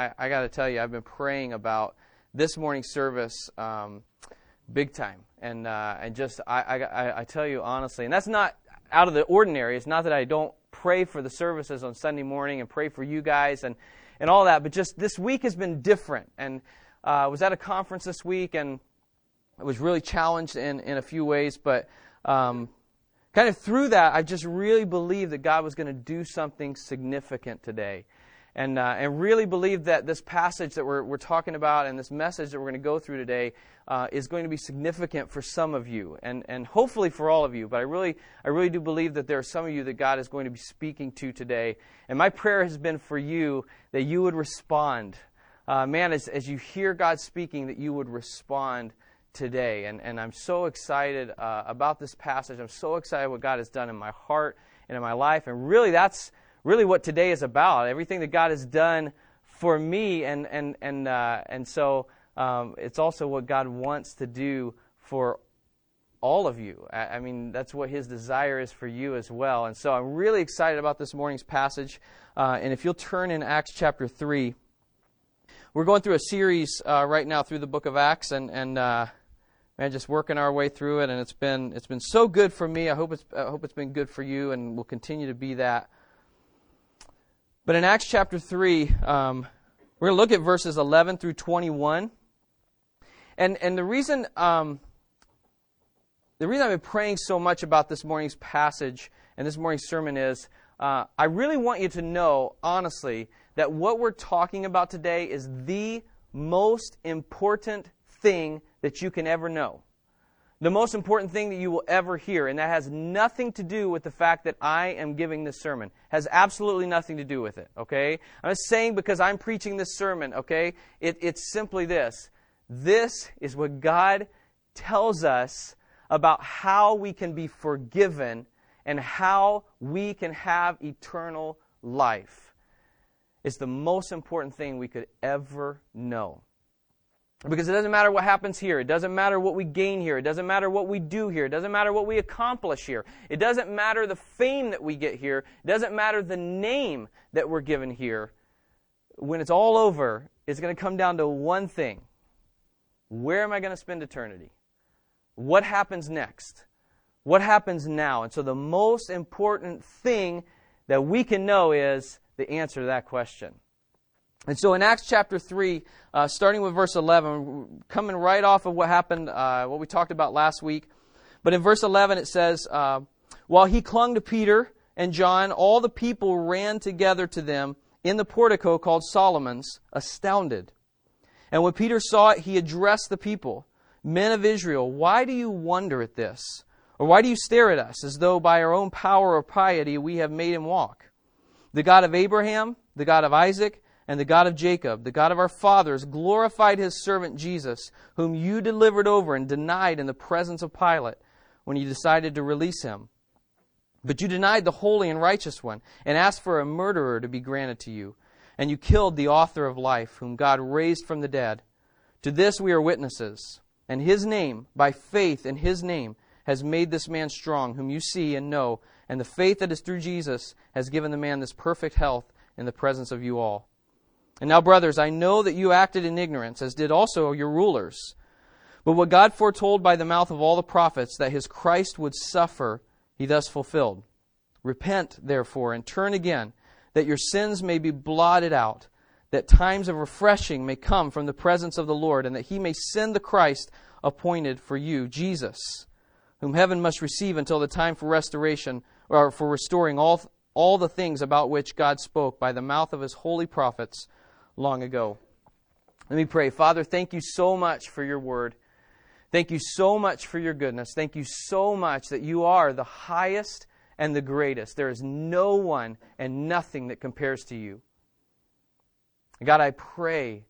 I, I got to tell you, I've been praying about this morning's service um, big time. And, uh, and just, I, I, I tell you honestly, and that's not out of the ordinary. It's not that I don't pray for the services on Sunday morning and pray for you guys and, and all that, but just this week has been different. And uh, I was at a conference this week and I was really challenged in, in a few ways, but um, kind of through that, I just really believed that God was going to do something significant today. And, uh, and really believe that this passage that we're, we're talking about and this message that we're going to go through today uh, is going to be significant for some of you and, and hopefully for all of you. But I really, I really do believe that there are some of you that God is going to be speaking to today. And my prayer has been for you that you would respond. Uh, man, as, as you hear God speaking, that you would respond today. And, and I'm so excited uh, about this passage. I'm so excited what God has done in my heart and in my life. And really, that's really what today is about. Everything that God has done for me. And, and, and, uh, and so um, it's also what God wants to do for all of you. I, I mean, that's what His desire is for you as well. And so I'm really excited about this morning's passage. Uh, and if you'll turn in Acts chapter 3, we're going through a series uh, right now through the book of Acts, and, and uh, man, just working our way through it, and it's been it's been so good for me. I hope it's I hope it's been good for you, and will continue to be that. But in Acts chapter three, um, we're going to look at verses eleven through twenty-one, and and the reason um, the reason I've been praying so much about this morning's passage and this morning's sermon is uh, I really want you to know honestly that what we're talking about today is the most important thing that you can ever know. The most important thing that you will ever hear, and that has nothing to do with the fact that I am giving this sermon. Has absolutely nothing to do with it, okay? I'm just saying because I'm preaching this sermon, okay? It, it's simply this. This is what God tells us about how we can be forgiven and how we can have eternal life. It's the most important thing we could ever know. Because it doesn't matter what happens here. It doesn't matter what we gain here. It doesn't matter what we do here. It doesn't matter what we accomplish here. It doesn't matter the fame that we get here. It doesn't matter the name that we're given here. When it's all over, it's going to come down to one thing Where am I going to spend eternity? What happens next? What happens now? And so the most important thing that we can know is the answer to that question. And so in Acts chapter 3, uh, starting with verse 11, coming right off of what happened, uh, what we talked about last week. But in verse 11 it says, uh, While he clung to Peter and John, all the people ran together to them in the portico called Solomon's, astounded. And when Peter saw it, he addressed the people Men of Israel, why do you wonder at this? Or why do you stare at us as though by our own power or piety we have made him walk? The God of Abraham, the God of Isaac, and the God of Jacob, the God of our fathers, glorified his servant Jesus, whom you delivered over and denied in the presence of Pilate when you decided to release him. But you denied the holy and righteous one and asked for a murderer to be granted to you. And you killed the author of life, whom God raised from the dead. To this we are witnesses. And his name, by faith in his name, has made this man strong, whom you see and know. And the faith that is through Jesus has given the man this perfect health in the presence of you all. And now, brothers, I know that you acted in ignorance, as did also your rulers. But what God foretold by the mouth of all the prophets, that his Christ would suffer, he thus fulfilled. Repent, therefore, and turn again, that your sins may be blotted out, that times of refreshing may come from the presence of the Lord, and that he may send the Christ appointed for you, Jesus, whom heaven must receive until the time for restoration, or for restoring all, all the things about which God spoke by the mouth of his holy prophets long ago. Let me pray. Father, thank you so much for your word. Thank you so much for your goodness. Thank you so much that you are the highest and the greatest. There is no one and nothing that compares to you. God, I pray,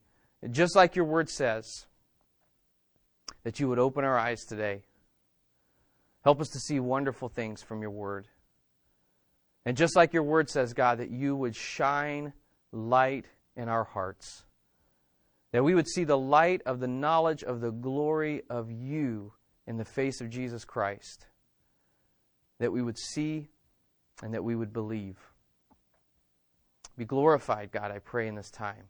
just like your word says, that you would open our eyes today. Help us to see wonderful things from your word. And just like your word says, God, that you would shine light in our hearts. That we would see the light of the knowledge of the glory of you in the face of Jesus Christ. That we would see and that we would believe. Be glorified, God, I pray, in this time.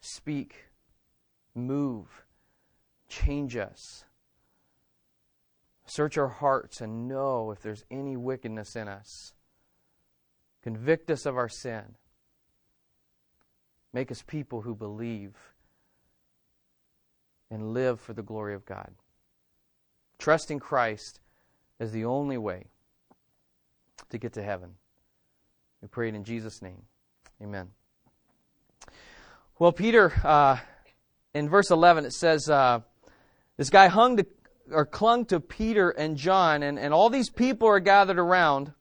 speak, move, change us. Search our hearts and know if there's any wickedness in us. Convict us of our sin. Make us people who believe and live for the glory of God. Trusting Christ is the only way to get to heaven. We pray it in Jesus' name. Amen. Well, Peter, uh, in verse 11, it says, uh, this guy hung to, or clung to Peter and John, and, and all these people are gathered around.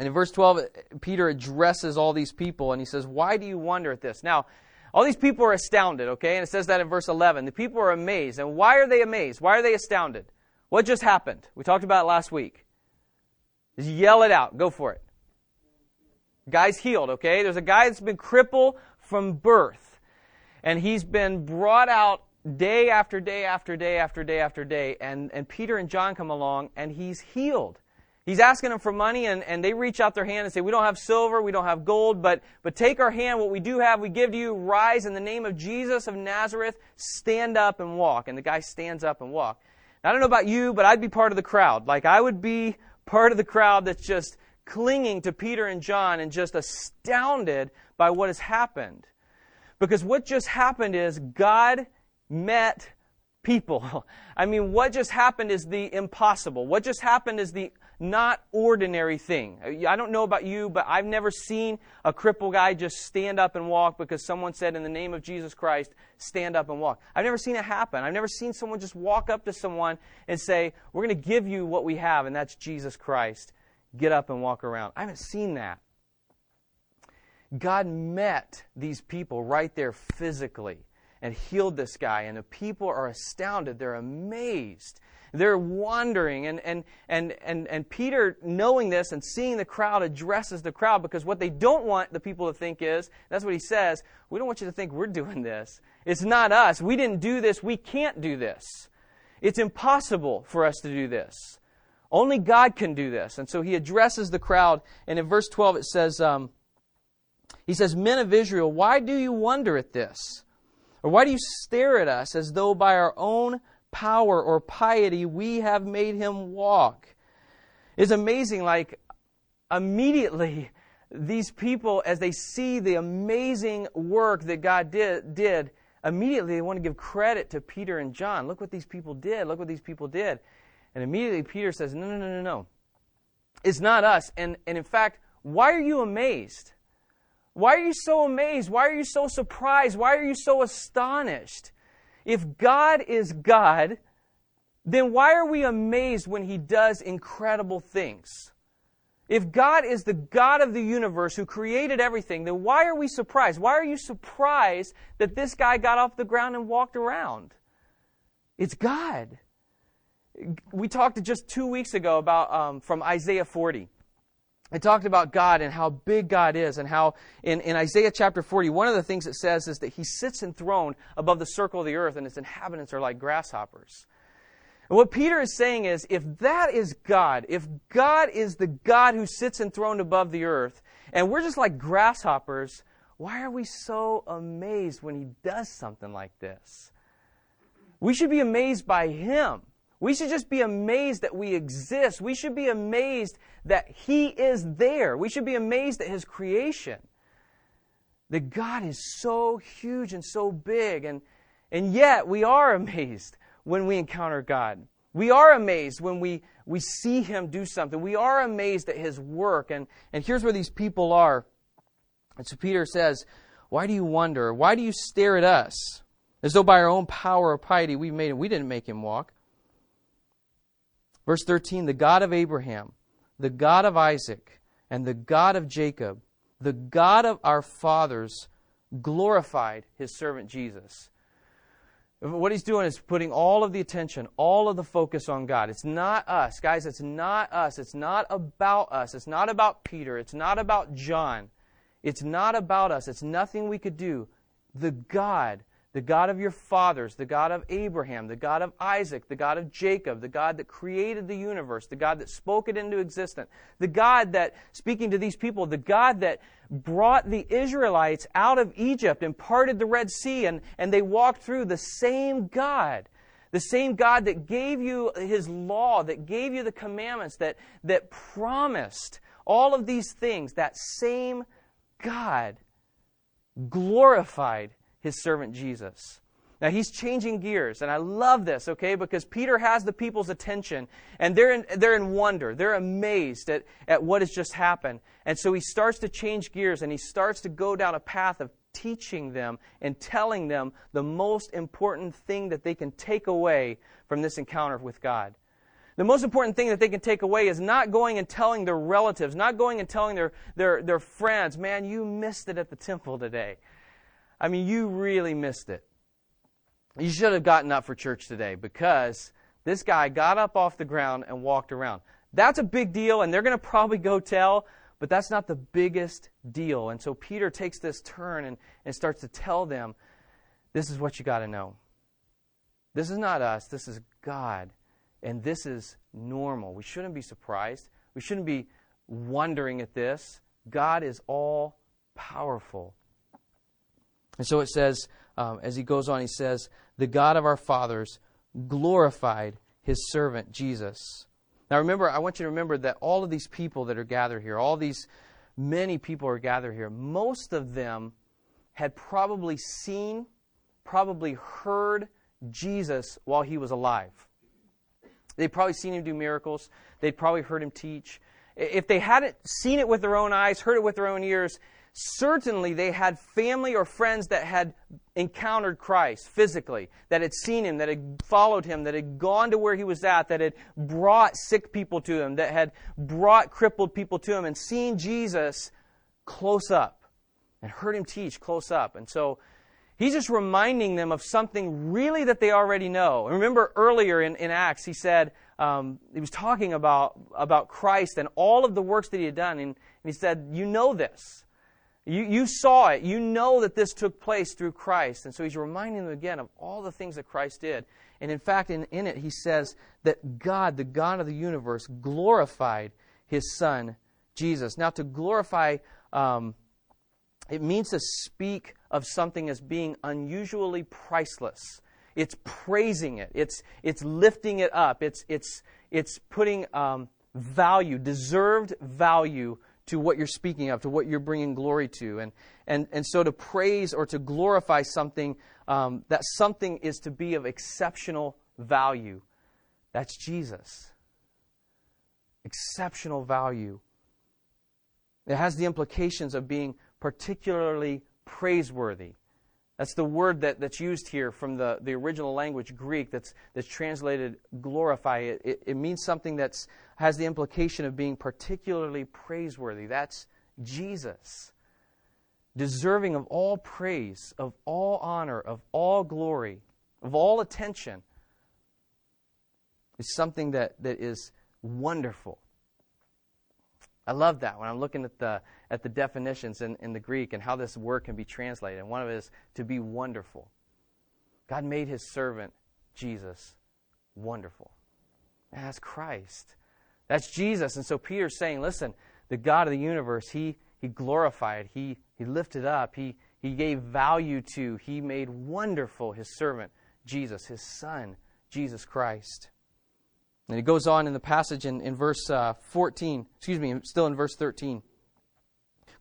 And in verse 12, Peter addresses all these people, and he says, Why do you wonder at this? Now, all these people are astounded, okay? And it says that in verse 11. The people are amazed. And why are they amazed? Why are they astounded? What just happened? We talked about it last week. Just yell it out. Go for it. Guy's healed, okay? There's a guy that's been crippled from birth. And he's been brought out day after day after day after day after day. And, and Peter and John come along and he's healed. He's asking them for money, and, and they reach out their hand and say, We don't have silver, we don't have gold, but, but take our hand. What we do have, we give to you. Rise in the name of Jesus of Nazareth. Stand up and walk. And the guy stands up and walk. Now, I don't know about you, but I'd be part of the crowd. Like, I would be part of the crowd that's just clinging to Peter and John and just astounded by what has happened. Because what just happened is God met people. I mean, what just happened is the impossible. What just happened is the not ordinary thing. I don't know about you, but I've never seen a crippled guy just stand up and walk because someone said, in the name of Jesus Christ, stand up and walk. I've never seen it happen. I've never seen someone just walk up to someone and say, We're going to give you what we have, and that's Jesus Christ. Get up and walk around. I haven't seen that. God met these people right there physically and healed this guy, and the people are astounded. They're amazed. They're wondering. And, and, and, and, and Peter, knowing this and seeing the crowd, addresses the crowd because what they don't want the people to think is that's what he says we don't want you to think we're doing this. It's not us. We didn't do this. We can't do this. It's impossible for us to do this. Only God can do this. And so he addresses the crowd. And in verse 12, it says, um, He says, Men of Israel, why do you wonder at this? Or why do you stare at us as though by our own power or piety we have made him walk. It's amazing, like, immediately, these people, as they see the amazing work that God did, did, immediately they want to give credit to Peter and John. Look what these people did. Look what these people did. And immediately Peter says, No, no, no, no, no. It's not us. And, and in fact, why are you amazed? Why are you so amazed? Why are you so surprised? Why are you so astonished? If God is God, then why are we amazed when He does incredible things? If God is the God of the universe who created everything, then why are we surprised? Why are you surprised that this guy got off the ground and walked around? It's God. We talked just two weeks ago about um, from Isaiah 40. It talked about God and how big God is, and how in, in Isaiah chapter 40, one of the things it says is that He sits enthroned above the circle of the earth, and its inhabitants are like grasshoppers. And what Peter is saying is if that is God, if God is the God who sits enthroned above the earth, and we're just like grasshoppers, why are we so amazed when He does something like this? We should be amazed by Him. We should just be amazed that we exist. We should be amazed that He is there. We should be amazed at His creation. That God is so huge and so big, and, and yet we are amazed when we encounter God. We are amazed when we, we see Him do something. We are amazed at His work. And, and here's where these people are. And so Peter says, Why do you wonder? Why do you stare at us? As though by our own power or piety we made him. We didn't make him walk. Verse 13 The God of Abraham, the God of Isaac, and the God of Jacob, the God of our fathers, glorified his servant Jesus. What he's doing is putting all of the attention, all of the focus on God. It's not us. Guys, it's not us. It's not about us. It's not about Peter. It's not about John. It's not about us. It's nothing we could do. The God, the God of your fathers, the God of Abraham, the God of Isaac, the God of Jacob, the God that created the universe, the God that spoke it into existence, the God that, speaking to these people, the God that brought the Israelites out of Egypt and parted the Red Sea, and, and they walked through the same God. The same God that gave you His law, that gave you the commandments, that, that promised all of these things, that same God glorified his servant Jesus. Now he's changing gears, and I love this, okay, because Peter has the people's attention, and they're in, they're in wonder. They're amazed at, at what has just happened. And so he starts to change gears, and he starts to go down a path of teaching them and telling them the most important thing that they can take away from this encounter with God. The most important thing that they can take away is not going and telling their relatives, not going and telling their, their, their friends, man, you missed it at the temple today. I mean, you really missed it. You should have gotten up for church today because this guy got up off the ground and walked around. That's a big deal, and they're going to probably go tell, but that's not the biggest deal. And so Peter takes this turn and, and starts to tell them this is what you got to know. This is not us, this is God. And this is normal. We shouldn't be surprised. We shouldn't be wondering at this. God is all powerful. And so it says, um, as he goes on, he says, The God of our fathers glorified his servant Jesus. Now remember, I want you to remember that all of these people that are gathered here, all these many people are gathered here, most of them had probably seen, probably heard Jesus while he was alive. They'd probably seen him do miracles. They'd probably heard him teach. If they hadn't seen it with their own eyes, heard it with their own ears, certainly they had family or friends that had encountered Christ physically, that had seen him, that had followed him, that had gone to where he was at, that had brought sick people to him, that had brought crippled people to him, and seen Jesus close up and heard him teach close up. And so he's just reminding them of something really that they already know. And Remember earlier in, in Acts, he said, um, he was talking about, about Christ and all of the works that he had done, and, and he said, You know this. You, you saw it. You know that this took place through Christ. And so he's reminding them again of all the things that Christ did. And in fact, in, in it, he says that God, the God of the universe, glorified his Son, Jesus. Now, to glorify, um, it means to speak of something as being unusually priceless. It's praising it, it's, it's lifting it up, it's, it's, it's putting um, value, deserved value to what you're speaking of, to what you're bringing glory to. And, and, and so to praise or to glorify something, um, that something is to be of exceptional value. That's Jesus. Exceptional value. It has the implications of being particularly praiseworthy. That's the word that, that's used here from the, the original language, Greek, that's, that's translated glorify. It, it, it means something that has the implication of being particularly praiseworthy. That's Jesus. Deserving of all praise, of all honor, of all glory, of all attention, is something that, that is wonderful. I love that when I'm looking at the, at the definitions in, in the Greek and how this word can be translated. And one of it is to be wonderful. God made his servant, Jesus, wonderful. And that's Christ. That's Jesus. And so Peter's saying, listen, the God of the universe, he, he glorified, he, he lifted up, he, he gave value to, he made wonderful his servant, Jesus, his son, Jesus Christ. And it goes on in the passage in, in verse uh, 14, excuse me, still in verse 13.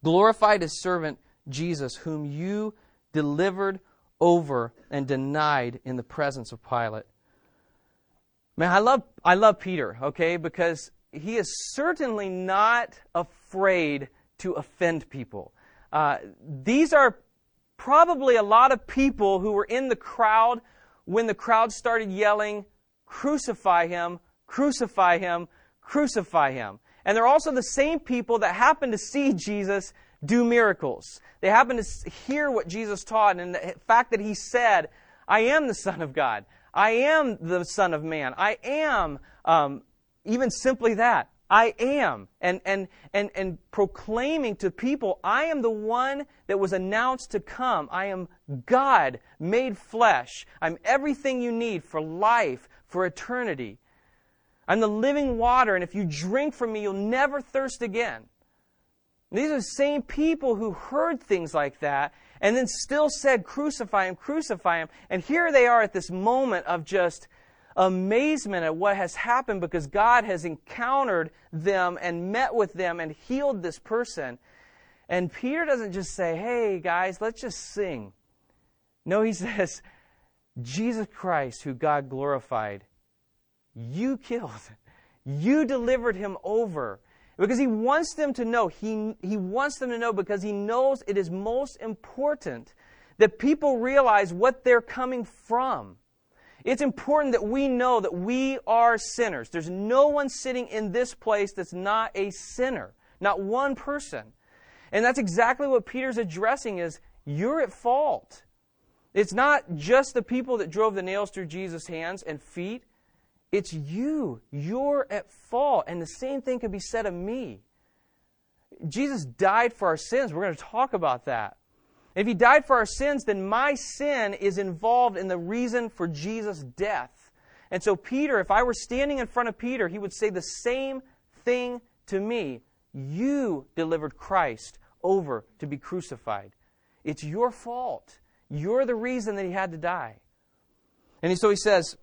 Glorified his servant Jesus, whom you delivered over and denied in the presence of Pilate. Man, I love, I love Peter, okay, because he is certainly not afraid to offend people. Uh, these are probably a lot of people who were in the crowd when the crowd started yelling, Crucify him, Crucify him, crucify him. And they're also the same people that happen to see Jesus do miracles. They happen to hear what Jesus taught and the fact that he said, I am the Son of God. I am the Son of Man. I am, um, even simply that, I am. And, and, and, and proclaiming to people, I am the one that was announced to come. I am God made flesh. I'm everything you need for life, for eternity. I'm the living water, and if you drink from me, you'll never thirst again. These are the same people who heard things like that and then still said, Crucify him, crucify him. And here they are at this moment of just amazement at what has happened because God has encountered them and met with them and healed this person. And Peter doesn't just say, Hey, guys, let's just sing. No, he says, Jesus Christ, who God glorified, you killed. You delivered him over. Because he wants them to know. He, he wants them to know because he knows it is most important that people realize what they're coming from. It's important that we know that we are sinners. There's no one sitting in this place that's not a sinner. Not one person. And that's exactly what Peter's addressing is you're at fault. It's not just the people that drove the nails through Jesus' hands and feet. It's you. You're at fault. And the same thing can be said of me. Jesus died for our sins. We're going to talk about that. If he died for our sins, then my sin is involved in the reason for Jesus' death. And so, Peter, if I were standing in front of Peter, he would say the same thing to me. You delivered Christ over to be crucified. It's your fault. You're the reason that he had to die. And so he says,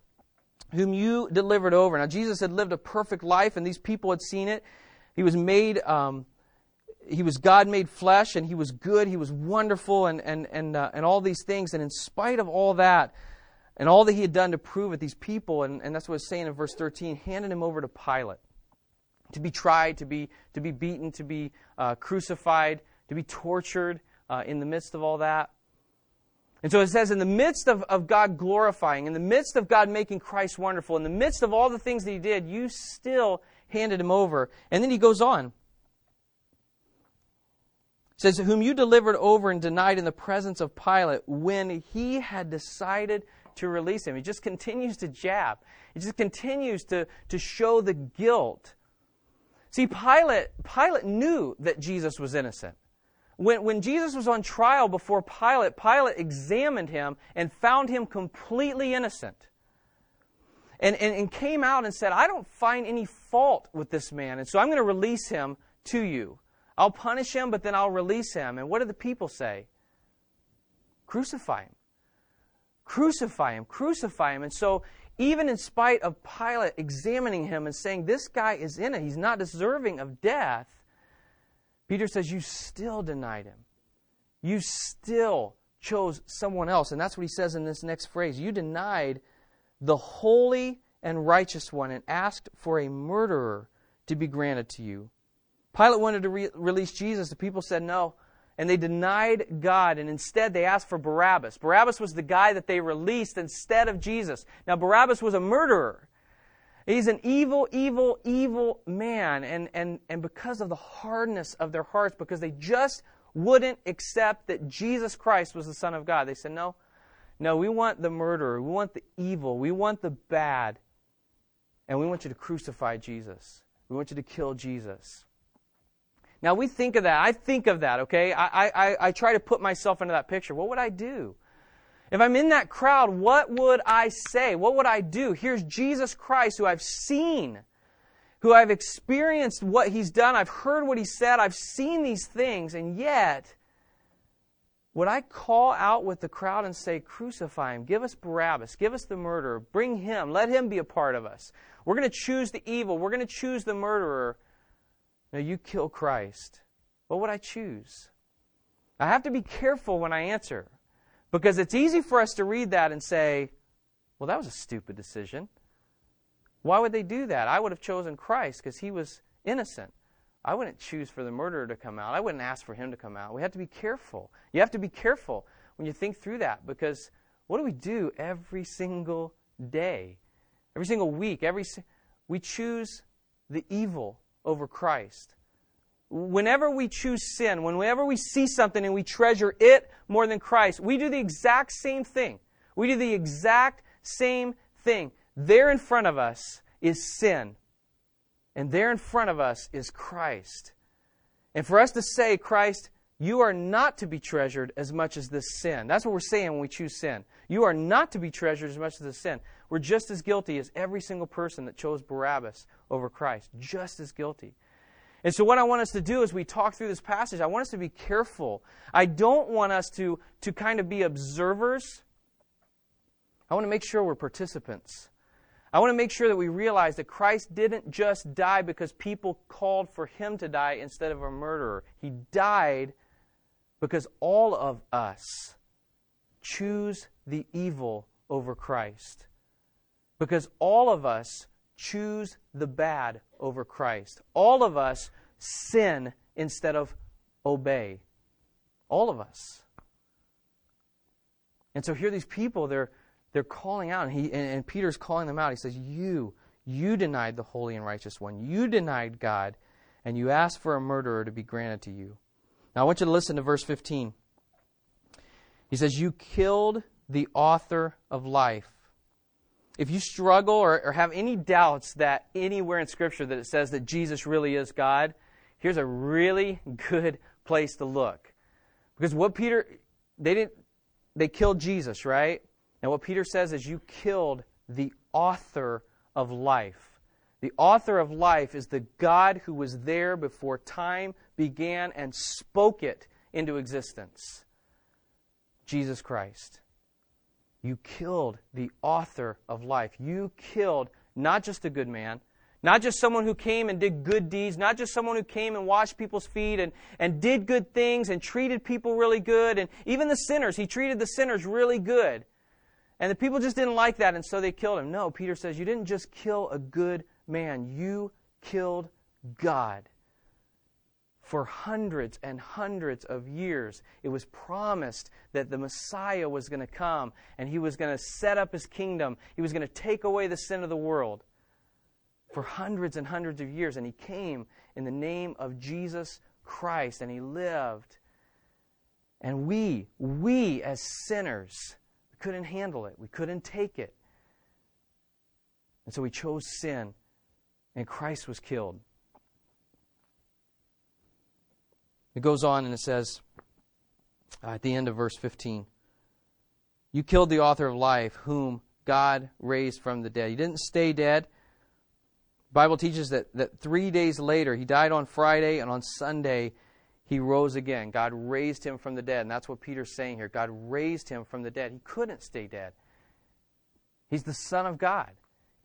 whom you delivered over. Now, Jesus had lived a perfect life, and these people had seen it. He was made, um, he was God made flesh, and he was good, he was wonderful, and, and, and, uh, and all these things. And in spite of all that, and all that he had done to prove it, these people, and, and that's what it's saying in verse 13, handed him over to Pilate to be tried, to be, to be beaten, to be uh, crucified, to be tortured uh, in the midst of all that. And so it says, in the midst of, of God glorifying, in the midst of God making Christ wonderful, in the midst of all the things that he did, you still handed him over. And then he goes on. It says, Whom you delivered over and denied in the presence of Pilate when he had decided to release him. He just continues to jab. He just continues to, to show the guilt. See, Pilate, Pilate knew that Jesus was innocent. When, when Jesus was on trial before Pilate, Pilate examined him and found him completely innocent. And, and, and came out and said, I don't find any fault with this man, and so I'm going to release him to you. I'll punish him, but then I'll release him. And what do the people say? Crucify him. Crucify him. Crucify him. And so, even in spite of Pilate examining him and saying, This guy is in it, he's not deserving of death, Peter says, You still denied him. You still chose someone else. And that's what he says in this next phrase. You denied the holy and righteous one and asked for a murderer to be granted to you. Pilate wanted to re- release Jesus. The people said no. And they denied God, and instead they asked for Barabbas. Barabbas was the guy that they released instead of Jesus. Now, Barabbas was a murderer. He's an evil, evil, evil man. And, and, and because of the hardness of their hearts, because they just wouldn't accept that Jesus Christ was the Son of God, they said, No, no, we want the murderer. We want the evil. We want the bad. And we want you to crucify Jesus. We want you to kill Jesus. Now, we think of that. I think of that, okay? I, I, I try to put myself into that picture. What would I do? If I'm in that crowd, what would I say? What would I do? Here's Jesus Christ, who I've seen, who I've experienced what he's done. I've heard what he said. I've seen these things. And yet, would I call out with the crowd and say, Crucify him, give us Barabbas, give us the murderer, bring him, let him be a part of us. We're going to choose the evil, we're going to choose the murderer. No, you kill Christ. What would I choose? I have to be careful when I answer. Because it's easy for us to read that and say, well, that was a stupid decision. Why would they do that? I would have chosen Christ because he was innocent. I wouldn't choose for the murderer to come out. I wouldn't ask for him to come out. We have to be careful. You have to be careful when you think through that because what do we do every single day? Every single week, every we choose the evil over Christ. Whenever we choose sin, whenever we see something and we treasure it more than Christ, we do the exact same thing. We do the exact same thing. There in front of us is sin. And there in front of us is Christ. And for us to say, Christ, you are not to be treasured as much as this sin. That's what we're saying when we choose sin. You are not to be treasured as much as this sin. We're just as guilty as every single person that chose Barabbas over Christ. Just as guilty. And so, what I want us to do as we talk through this passage, I want us to be careful. I don't want us to, to kind of be observers. I want to make sure we're participants. I want to make sure that we realize that Christ didn't just die because people called for him to die instead of a murderer. He died because all of us choose the evil over Christ. Because all of us choose the bad over Christ. All of us sin instead of obey. All of us. And so here these people, they're, they're calling out, and, he, and, and Peter's calling them out. He says, You, you denied the holy and righteous one. You denied God, and you asked for a murderer to be granted to you. Now I want you to listen to verse 15. He says, You killed the author of life. If you struggle or, or, have any doubts that anywhere in Scripture that it says that Jesus really is God, here's a really good place to look. Because what Peter, they didn't, they killed Jesus, right? And what Peter says is, You killed the author of life. The author of life is the God who was there before time began and spoke it into existence Jesus Christ. You killed the author of life. You killed not just a good man, not just someone who came and did good deeds, not just someone who came and washed people's feet and, and did good things and treated people really good, and even the sinners. He treated the sinners really good. And the people just didn't like that, and so they killed him. No, Peter says, You didn't just kill a good man, you killed God. For hundreds and hundreds of years, it was promised that the Messiah was going to come and he was going to set up his kingdom. He was going to take away the sin of the world. For hundreds and hundreds of years. And he came in the name of Jesus Christ and he lived. And we, we as sinners, couldn't handle it. We couldn't take it. And so we chose sin and Christ was killed. It goes on and it says uh, at the end of verse 15 You killed the author of life, whom God raised from the dead. He didn't stay dead. Bible teaches that, that three days later, he died on Friday, and on Sunday, he rose again. God raised him from the dead. And that's what Peter's saying here. God raised him from the dead. He couldn't stay dead. He's the Son of God.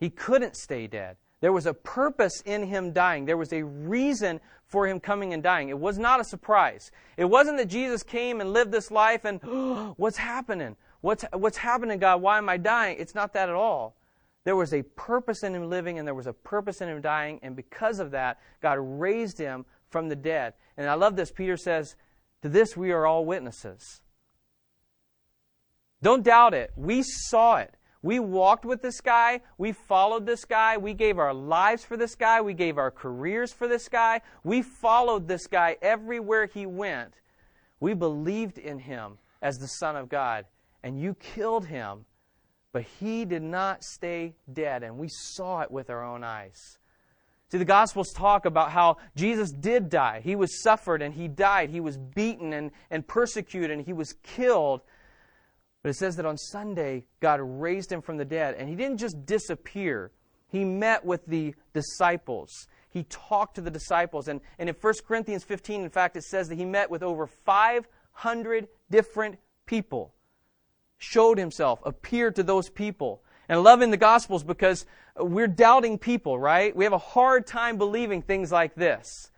He couldn't stay dead. There was a purpose in him dying. There was a reason for him coming and dying. It was not a surprise. It wasn't that Jesus came and lived this life and, oh, what's happening? What's, what's happening, God? Why am I dying? It's not that at all. There was a purpose in him living and there was a purpose in him dying, and because of that, God raised him from the dead. And I love this. Peter says, To this we are all witnesses. Don't doubt it. We saw it. We walked with this guy. We followed this guy. We gave our lives for this guy. We gave our careers for this guy. We followed this guy everywhere he went. We believed in him as the Son of God. And you killed him, but he did not stay dead. And we saw it with our own eyes. See, the Gospels talk about how Jesus did die. He was suffered and he died. He was beaten and, and persecuted and he was killed but it says that on Sunday, God raised him from the dead, and he didn't just disappear. He met with the disciples. He talked to the disciples. And, and in 1 Corinthians 15, in fact, it says that he met with over 500 different people, showed himself, appeared to those people. And loving the Gospels because we're doubting people, right? We have a hard time believing things like this.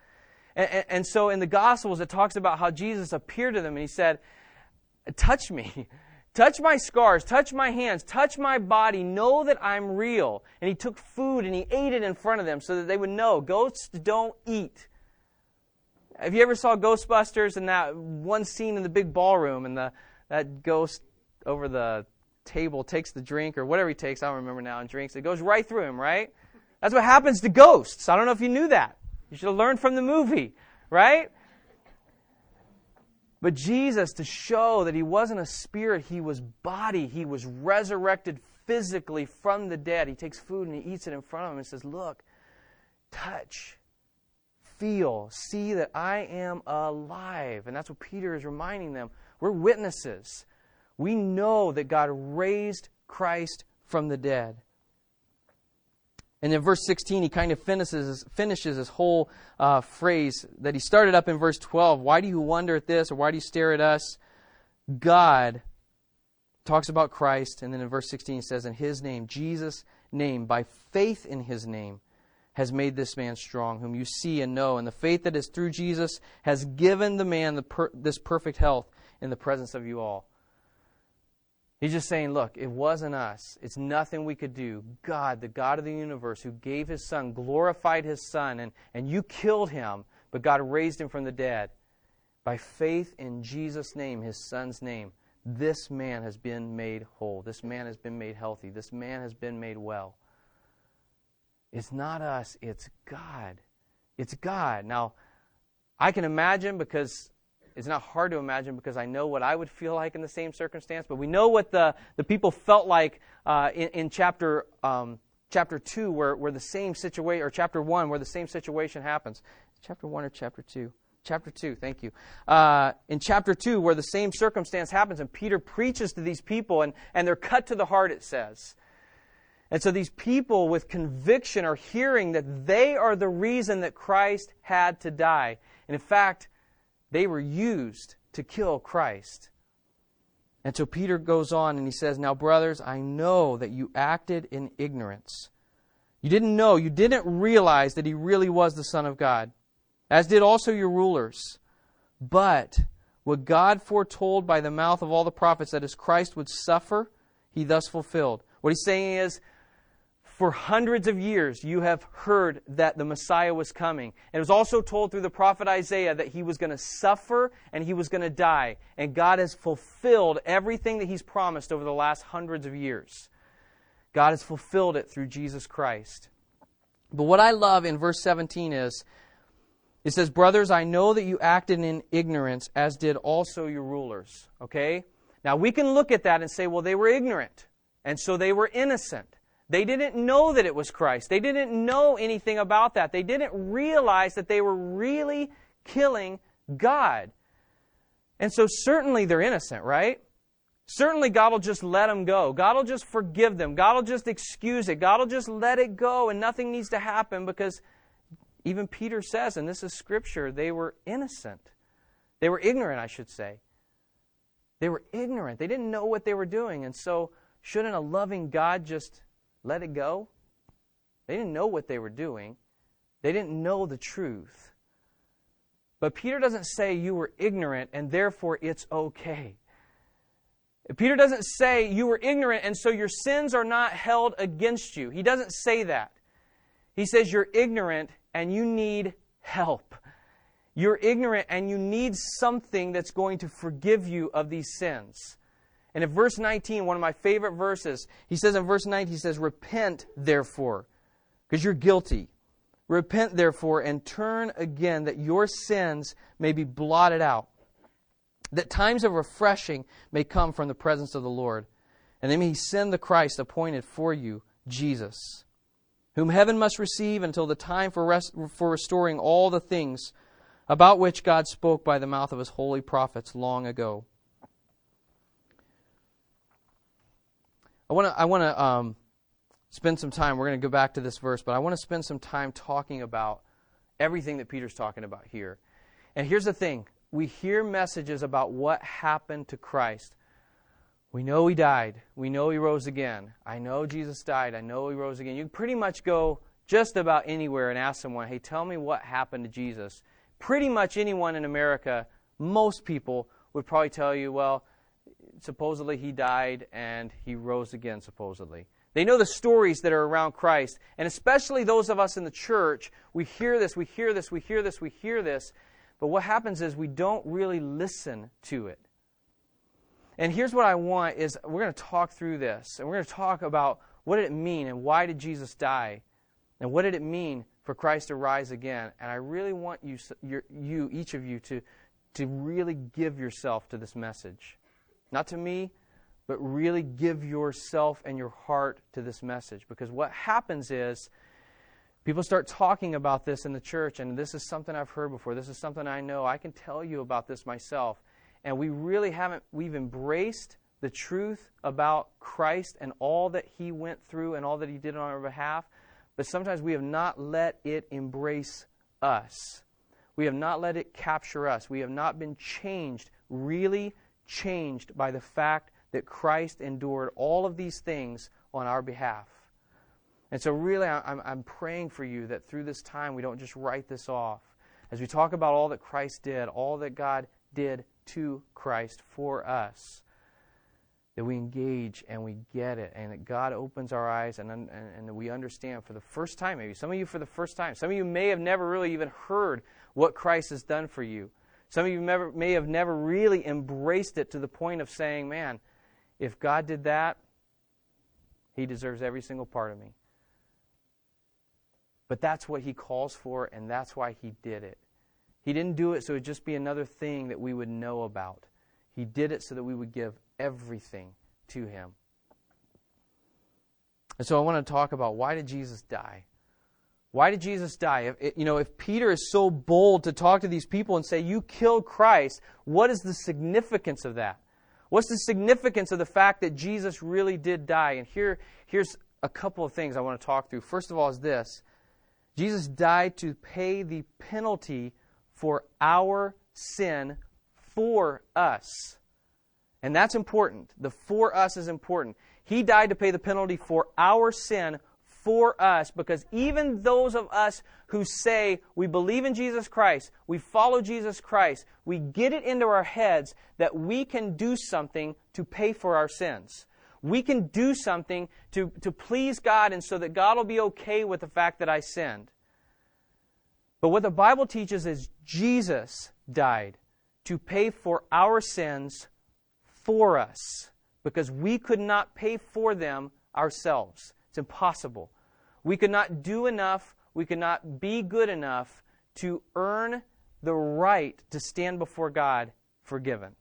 And, and, so in the Gospels, it talks about how Jesus appeared to them and he said, Touch me. Touch my scars, touch my hands, touch my body, know that I'm real. And he took food and he ate it in front of them so that they would know ghosts don't eat. Have you ever saw Ghostbusters and that one scene in the big ballroom and the that ghost over the table takes the drink or whatever he takes, I don't remember now, and drinks. It goes right through him, right? That's what happens to ghosts. I don't know if you knew that. You should have learned from the movie, right? But Jesus, to show that he wasn't a spirit, he was body, he was resurrected physically from the dead. He takes food and he eats it in front of him and says, Look, touch, feel, see that I am alive. And that's what Peter is reminding them. We're witnesses. We know that God raised Christ from the dead. And in verse 16, he kind of finishes, finishes his whole uh, phrase that he started up in verse 12. Why do you wonder at this, or why do you stare at us? God talks about Christ, and then in verse 16 he says, In his name, Jesus' name, by faith in his name, has made this man strong, whom you see and know. And the faith that is through Jesus has given the man the per- this perfect health in the presence of you all. He's just saying, look, it wasn't us. It's nothing we could do. God, the God of the universe, who gave his son, glorified his son, and, and you killed him, but God raised him from the dead. By faith in Jesus' name, his son's name, this man has been made whole. This man has been made healthy. This man has been made well. It's not us, it's God. It's God. Now, I can imagine because it's not hard to imagine because I know what I would feel like in the same circumstance. But we know what the, the people felt like uh, in, in, chapter um, chapter two, where, where the same situation, or chapter one, where the same situation happens. Chapter one or chapter two? Chapter 2, thank you. Uh, in chapter 2, where the same circumstance happens, and Peter preaches to these people, and, and they're cut to the heart, it says. And so these people with conviction are hearing that they are the reason that Christ had to die. And in fact, they were used to kill Christ. And so Peter goes on and he says, Now, brothers, I know that you acted in ignorance. You didn't know, you didn't realize that he really was the Son of God, as did also your rulers. But what God foretold by the mouth of all the prophets that his Christ would suffer, he thus fulfilled. What he's saying is, for hundreds of years, you have heard that the Messiah was coming. And it was also told through the prophet Isaiah that he was going to suffer and he was going to die. And God has fulfilled everything that he's promised over the last hundreds of years. God has fulfilled it through Jesus Christ. But what I love in verse 17 is it says, Brothers, I know that you acted in ignorance, as did also your rulers. Okay? Now we can look at that and say, well, they were ignorant, and so they were innocent. They didn't know that it was Christ. They didn't know anything about that. They didn't realize that they were really killing God. And so, certainly, they're innocent, right? Certainly, God will just let them go. God will just forgive them. God will just excuse it. God will just let it go, and nothing needs to happen because even Peter says, and this is scripture, they were innocent. They were ignorant, I should say. They were ignorant. They didn't know what they were doing. And so, shouldn't a loving God just let it go. They didn't know what they were doing, they didn't know the truth. But Peter doesn't say you were ignorant and therefore it's okay. Peter doesn't say you were ignorant and so your sins are not held against you. He doesn't say that. He says you're ignorant and you need help. You're ignorant and you need something that's going to forgive you of these sins. And in verse 19, one of my favorite verses, he says in verse 19, he says, Repent, therefore, because you're guilty. Repent, therefore, and turn again, that your sins may be blotted out, that times of refreshing may come from the presence of the Lord. And then he send the Christ appointed for you, Jesus, whom heaven must receive until the time for, rest, for restoring all the things about which God spoke by the mouth of his holy prophets long ago. I want to I want to um, spend some time. We're going to go back to this verse, but I want to spend some time talking about everything that Peter's talking about here. And here's the thing: we hear messages about what happened to Christ. We know he died. We know he rose again. I know Jesus died. I know he rose again. You can pretty much go just about anywhere and ask someone, hey, tell me what happened to Jesus. Pretty much anyone in America, most people would probably tell you, well, supposedly he died and he rose again, supposedly. They know the stories that are around Christ. And especially those of us in the church, we hear this, we hear this, we hear this, we hear this. But what happens is we don't really listen to it. And here's what I want is we're going to talk through this. And we're going to talk about what did it mean and why did Jesus die? And what did it mean for Christ to rise again? And I really want you, you each of you, to, to really give yourself to this message. Not to me, but really give yourself and your heart to this message. Because what happens is People start talking about this in the church, and this is something I've heard before. This is something I know. I can tell you about this myself. And we really haven't, we've embraced the truth about Christ and all that He went through and all that He did on our behalf, but sometimes we have not let it embrace us. We have not let it capture us. We have not been changed, really changed by the fact that Christ endured all of these things on our behalf. And so, really, I'm, I'm praying for you that through this time we don't just write this off. As we talk about all that Christ did, all that God did to Christ for us, that we engage and we get it, and that God opens our eyes and, and, and that we understand for the first time, maybe. Some of you for the first time. Some of you may have never really even heard what Christ has done for you. Some of you may, have never really embraced it to the point of saying, man, if God did that, He deserves every single part of me. But that's what he calls for, and that's why he did it. He didn't do it so it would just be another thing that we would know about. He did it so that we would give everything to him. And so I want to talk about why did Jesus die? Why did Jesus die? If, you know, if Peter is so bold to talk to these people and say, You killed Christ, what is the significance of that? What's the significance of the fact that Jesus really did die? And here, here's a couple of things I want to talk through. First of all, is this Jesus died to pay the penalty for our sin for us. And that's important. The for us is important. He died to pay the penalty for our sin for us because even those of us who say we believe in Jesus Christ, we follow Jesus Christ, we get it into our heads that we can do something to pay for our sins we can do something to, to please God and so that God will be okay with the fact that I sinned. But what the Bible teaches is Jesus died to pay for our sins for us because we could not pay for them ourselves. It's impossible. We could not do enough, we could not be good enough to earn the right to stand before God forgiven.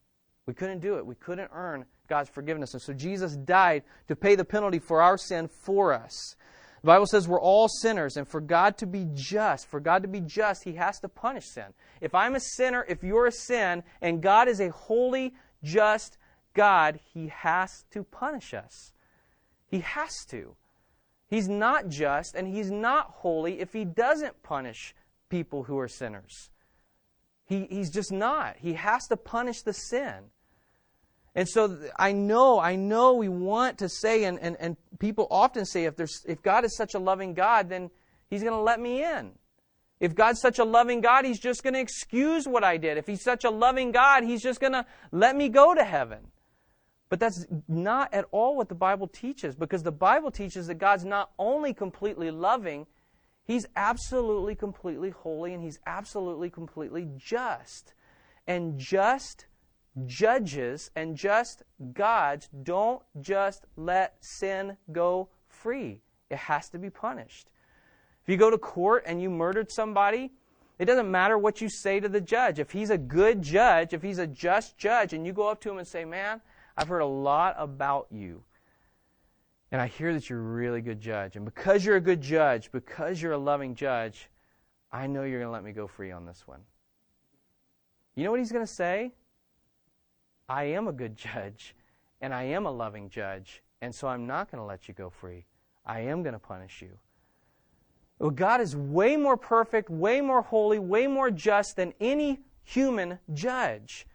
We couldn't do it. We couldn't earn God's forgiveness. And so Jesus died to pay the penalty for our sin for us. The Bible says we're all sinners, and for God to be just, for God to be just, He has to punish sin. If I'm a sinner, if you're a sin, and God is a holy, just God, He has to punish us. He has to. He's not just and He's not holy if He doesn't punish people who are sinners. He, he's just not. He has to punish the sin. And so I know, I know we want to say, and, and, and people often say, if, there's, if God is such a loving God, then He's going to let me in. If God's such a loving God, He's just going to excuse what I did. If He's such a loving God, He's just going to let me go to heaven. But that's not at all what the Bible teaches, because the Bible teaches that God's not only completely loving, He's absolutely, completely holy, and He's absolutely, completely just. And just judges and just gods don't just let sin go free. It has to be punished. If you go to court and you murdered somebody, it doesn't matter what you say to the judge. If he's a good judge, if he's a just judge, and you go up to him and say, Man, I've heard a lot about you. And I hear that you're a really good judge. And because you're a good judge, because you're a loving judge, I know you're going to let me go free on this one. You know what he's going to say? I am a good judge and I am a loving judge, and so I'm not going to let you go free. I am going to punish you. Well, God is way more perfect, way more holy, way more just than any human judge.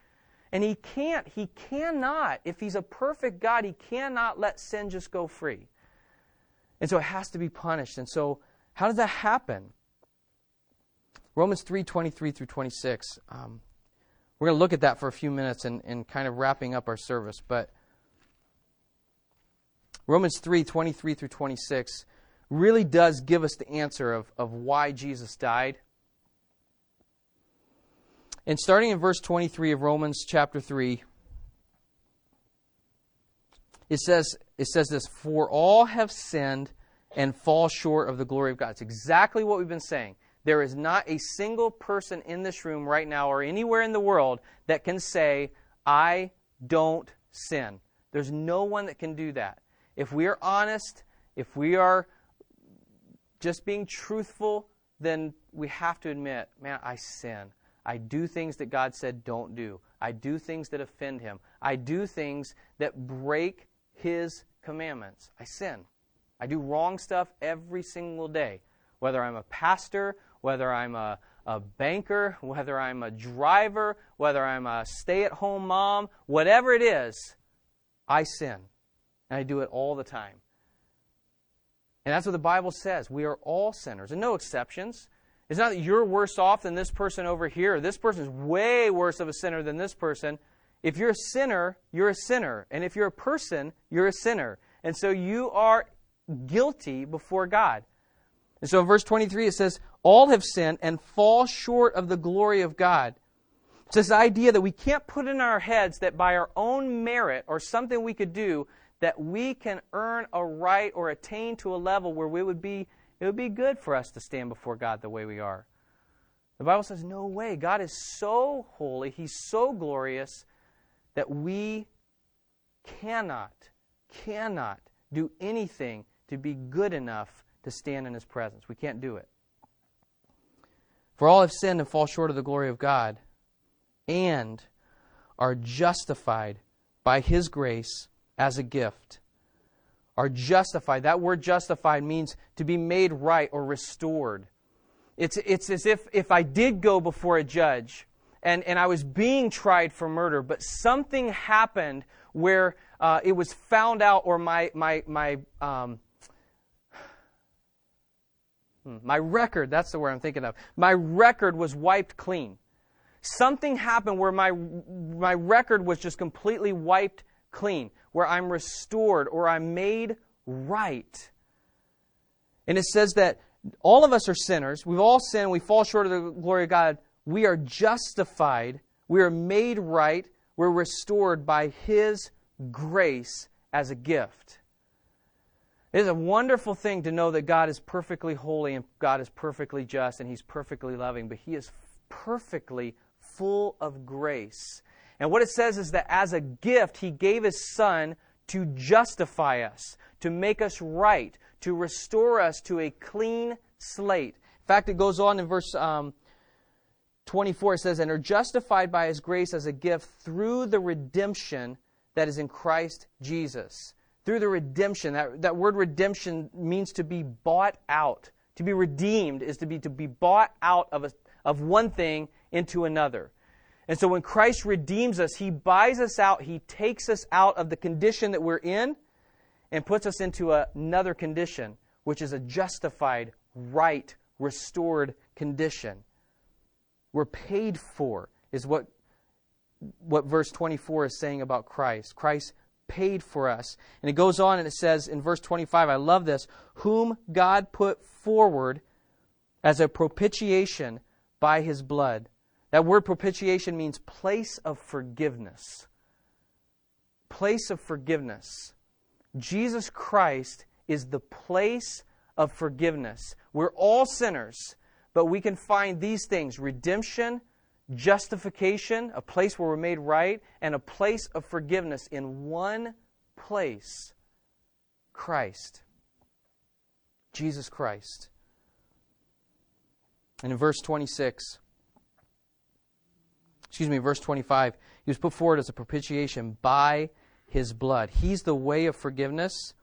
And he can't, he cannot, if he's a perfect God, he cannot let sin just go free. And so it has to be punished. And so, how does that happen? Romans 3 23 through 26. Um, we're going to look at that for a few minutes and, and kind of wrapping up our service. But Romans 3 23 through 26 really does give us the answer of, of why Jesus died. And starting in verse 23 of Romans chapter 3, it says, it says this For all have sinned and fall short of the glory of God. It's exactly what we've been saying. There is not a single person in this room right now or anywhere in the world that can say, I don't sin. There's no one that can do that. If we are honest, if we are just being truthful, then we have to admit, man, I sin. I do things that God said don't do. I do things that offend Him. I do things that break His commandments. I sin. I do wrong stuff every single day. Whether I'm a pastor, whether I'm a, a banker, whether I'm a driver, whether I'm a stay at home mom, whatever it is, I sin. And I do it all the time. And that's what the Bible says. We are all sinners, and no exceptions. It's not that you're worse off than this person over here. This person is way worse of a sinner than this person. If you're a sinner, you're a sinner. And if you're a person, you're a sinner. And so you are guilty before God. And so in verse 23 it says, All have sinned and fall short of the glory of God. It's this idea that we can't put in our heads that by our own merit or something we could do, that we can earn a right or attain to a level where we would be, it would be good for us to stand before God the way we are. The Bible says, no way. God is so holy, He's so glorious that we cannot, cannot do anything to be good enough to stand in His presence. We can't do it. For all have sinned and fall short of the glory of God, and are justified by His grace as a gift. Are justified. That word justified means to be made right or restored. It's, it's as if if I did go before a judge and, and I was being tried for murder, but something happened where uh, it was found out or my, my, my, um, hmm, my record, that's the word I'm thinking of, my record was wiped clean. Something happened where my, my record was just completely wiped clean where I'm restored or I'm made right. And it says that all of us are sinners. We've all sinned. We fall short of the glory of God. We are justified. We are made right. We're restored by His grace as a gift. It is a wonderful thing to know that God is perfectly holy and God is perfectly just and He's perfectly loving, but He is perfectly full of grace. And what it says is that as a gift, He gave His Son to justify us, to make us right, to restore us to a clean slate. In fact, it goes on in verse um, 24, it says, And are justified by His grace as a gift through the redemption that is in Christ Jesus. Through the redemption. That, that word redemption means to be bought out. To be redeemed is to be to be bought out of, a, of one thing into another. And so when Christ redeems us, He buys us out, He takes us out of the condition that we're in and puts us into another condition, which is a justified, right, restored condition. We're paid for, is what, what verse 24 is saying about Christ. Christ paid for us. And it goes on and it says in verse 25, I love this, whom God put forward as a propitiation by his blood that word propitiation means place of forgiveness. Place of forgiveness. Jesus Christ is the place of forgiveness. We're all sinners, but we can find these things redemption, justification, a place where we're made right, and a place of forgiveness in one place Christ. Jesus Christ. And in verse 26, excuse me, verse 25, he was put forward as a propitiation by his blood. He's the way of forgiveness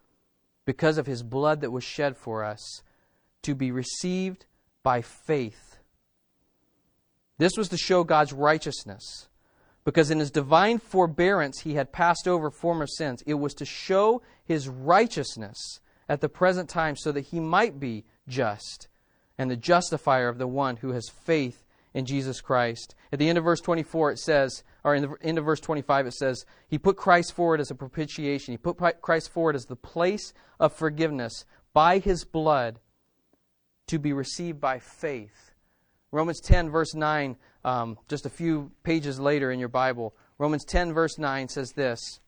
because of his blood that was shed for us to be received by faith. This was to show God's righteousness because in his divine forbearance he had passed over former sins. It was to show his righteousness at the present time so that he might be just and the justifier of the one who has faith in Jesus Christ. At the end of verse 24, it says, or in the end of verse 25, it says, He put Christ forward as a propitiation. He put Christ forward as the place of forgiveness by His blood to be received by faith. Romans 10, verse 9, um, just a few pages later in your Bible, Romans 10, verse 9 says this.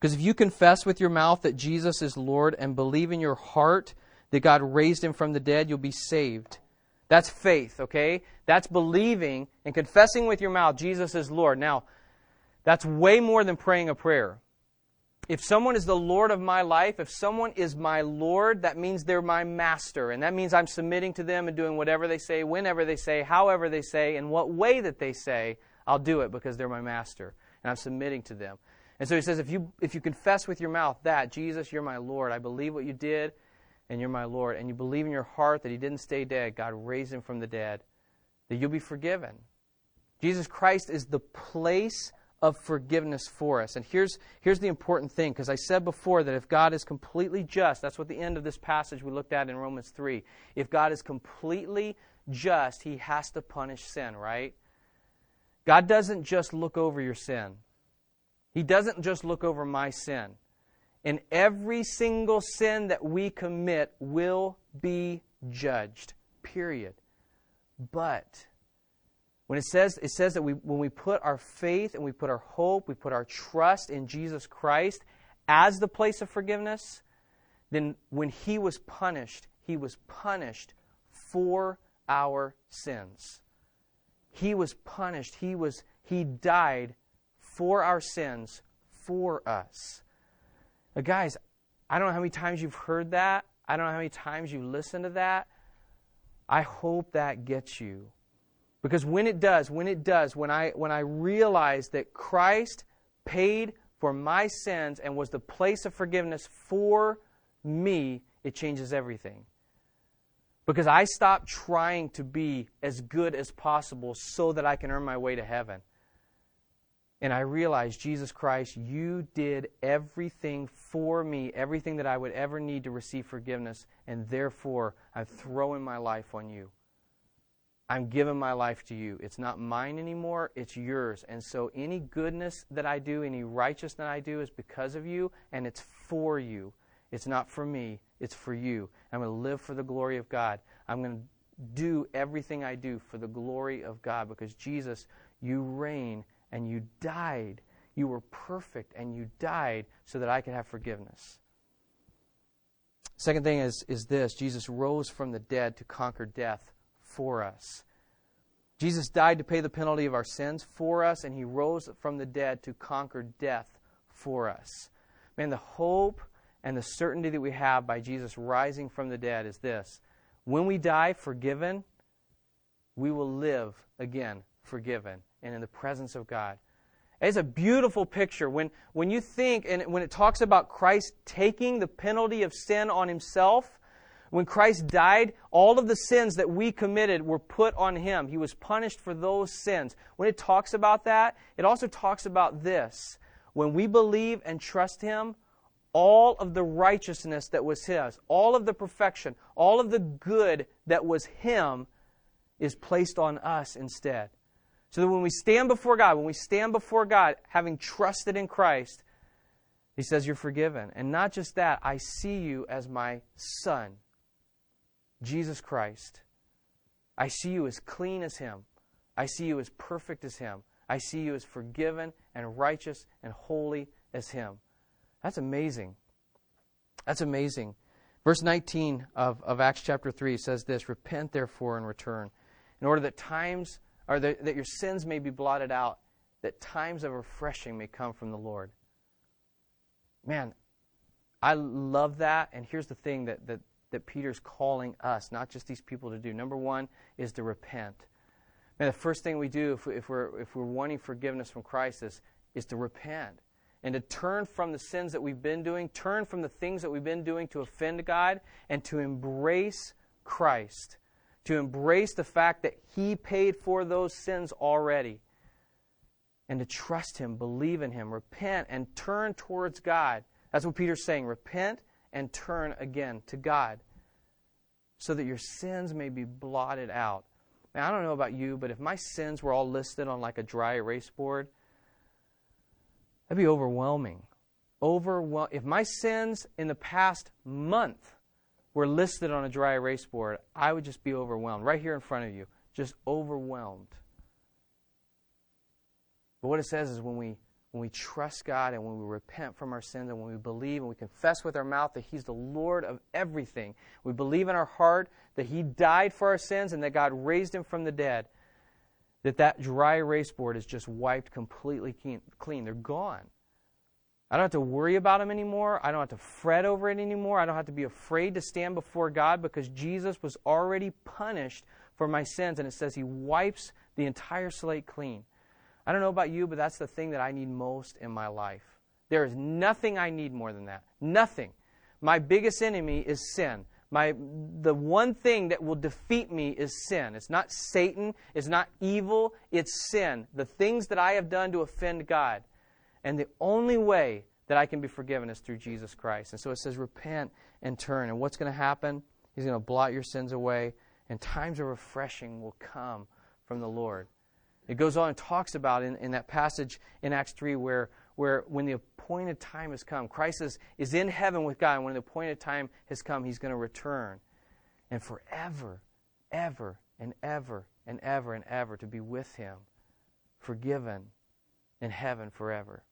Because if you confess with your mouth that Jesus is Lord and believe in your heart that God raised him from the dead, you'll be saved. That's faith, okay? That's believing and confessing with your mouth Jesus is Lord. Now, that's way more than praying a prayer. if someone is the Lord of my life, if someone is my Lord, that means they're my master. And that means I'm submitting to them and doing whatever they say, whenever they say, however they say, in what way that they say, I'll do it because they're my master. And I'm submitting to them. And so he says, if you, if you confess with your mouth that, Jesus, you're my Lord, I believe what you did, and you're my Lord, and you believe in your heart that he didn't stay dead, God raised him from the dead, that you'll be forgiven. Jesus Christ is the place of forgiveness for us. And here's, here's the important thing, because I said before that if God is completely just, that's what the end of this passage we looked at in Romans 3. If God is completely just, he has to punish sin, right? God doesn't just look over your sin. He doesn't just look over my sin. And every single sin that we commit will be judged. Period. But when it says, it says that we, when we put our faith and we put our hope, we put our trust in Jesus Christ as the place of forgiveness, then when he was punished, he was punished for our sins. He was punished. He was he died for our sins for us. Now, guys, I don't know how many times you've heard that. I don't know how many times you listen to that. I hope that gets you. Because when it does, when it does, when I, when I realize that Christ paid for my sins and was the place of forgiveness for me, it changes everything. Because I stop trying to be as good as possible so that I can earn my way to heaven. And I realize, Jesus Christ, you did everything for me, everything that I would ever need to receive forgiveness, and therefore I'm throwing my life on you. I'm giving my life to you. It's not mine anymore, it's yours. And so any goodness that I do, any righteousness that I do is because of you, and it's for you. It's not for me, it's for you. I'm going to live for the glory of God. I'm going to do everything I do for the glory of God because Jesus, you reign and you died. You were perfect and you died so that I could have forgiveness. Second thing is, is this Jesus rose from the dead to conquer death for us. Jesus died to pay the penalty of our sins for us, and he rose from the dead to conquer death for us. Man, the hope and the certainty that we have by Jesus rising from the dead is this when we die forgiven, we will live again forgiven and in the presence of God. It's a beautiful picture when, when you think, and when it talks about Christ taking the penalty of sin on himself, when Christ died, all of the sins that we committed were put on him. He was punished for those sins. When it talks about that, it also talks about this. When we believe and trust him, all of the righteousness that was his, all of the perfection, all of the good that was him is placed on us instead. So that when we stand before God, when we stand before God having trusted in Christ, he says, You're forgiven. And not just that, I see you as my son. Jesus Christ. I see you as clean as Him. I see you as perfect as Him. I see you as forgiven and righteous and holy as Him. That's amazing. That's amazing. Verse 19 of, of Acts chapter 3 says this Repent therefore and return, in order that times, or that, that your sins may be blotted out, that times of refreshing may come from the Lord. Man, I love that. And here's the thing that, that that Peter's calling us, not just these people, to do. Number one is to repent. Man, the first thing we do if, we, if, we're, if we're wanting forgiveness from Christ is, is to repent and to turn from the sins that we've been doing, turn from the things that we've been doing to offend God, and to embrace Christ. To embrace the fact that He paid for those sins already. And to trust Him, believe in Him, repent, and turn towards God. That's what Peter's saying. Repent and turn again to God so that your sins may be blotted out. Man, I don't know about you, but if my sins were all listed on like a dry erase board, that'd be overwhelming. Overwhel- if my sins in the past month were listed on a dry erase board, I would just be overwhelmed. Right here in front of you, just overwhelmed. But what it says is when we when we trust God and when we repent from our sins and when we believe and we confess with our mouth that He's the Lord of everything, we believe in our heart that He died for our sins and that God raised Him from the dead, that that dry erase board is just wiped completely clean. They're gone. I don't have to worry about them anymore. I don't have to fret over it anymore. I don't have to be afraid to stand before God because Jesus was already punished for my sins. And it says He wipes the entire slate clean. I don't know about you, but that's the thing that I need most in my life. There is nothing I need more than that. Nothing. My biggest enemy is sin. My, the one thing that will defeat me is sin. It's not Satan, it's not evil, it's sin. The things that I have done to offend God. And the only way that I can be forgiven is through Jesus Christ. And so it says, repent and turn. And what's going to happen? He's going to blot your sins away, and times of refreshing will come from the Lord. It goes on and talks about in, in that passage in Acts 3 where, where when the appointed time has come, Christ is, is in heaven with God, and when the appointed time has come, he's going to return. And forever, ever, and ever, and ever, and ever to be with him, forgiven in heaven forever.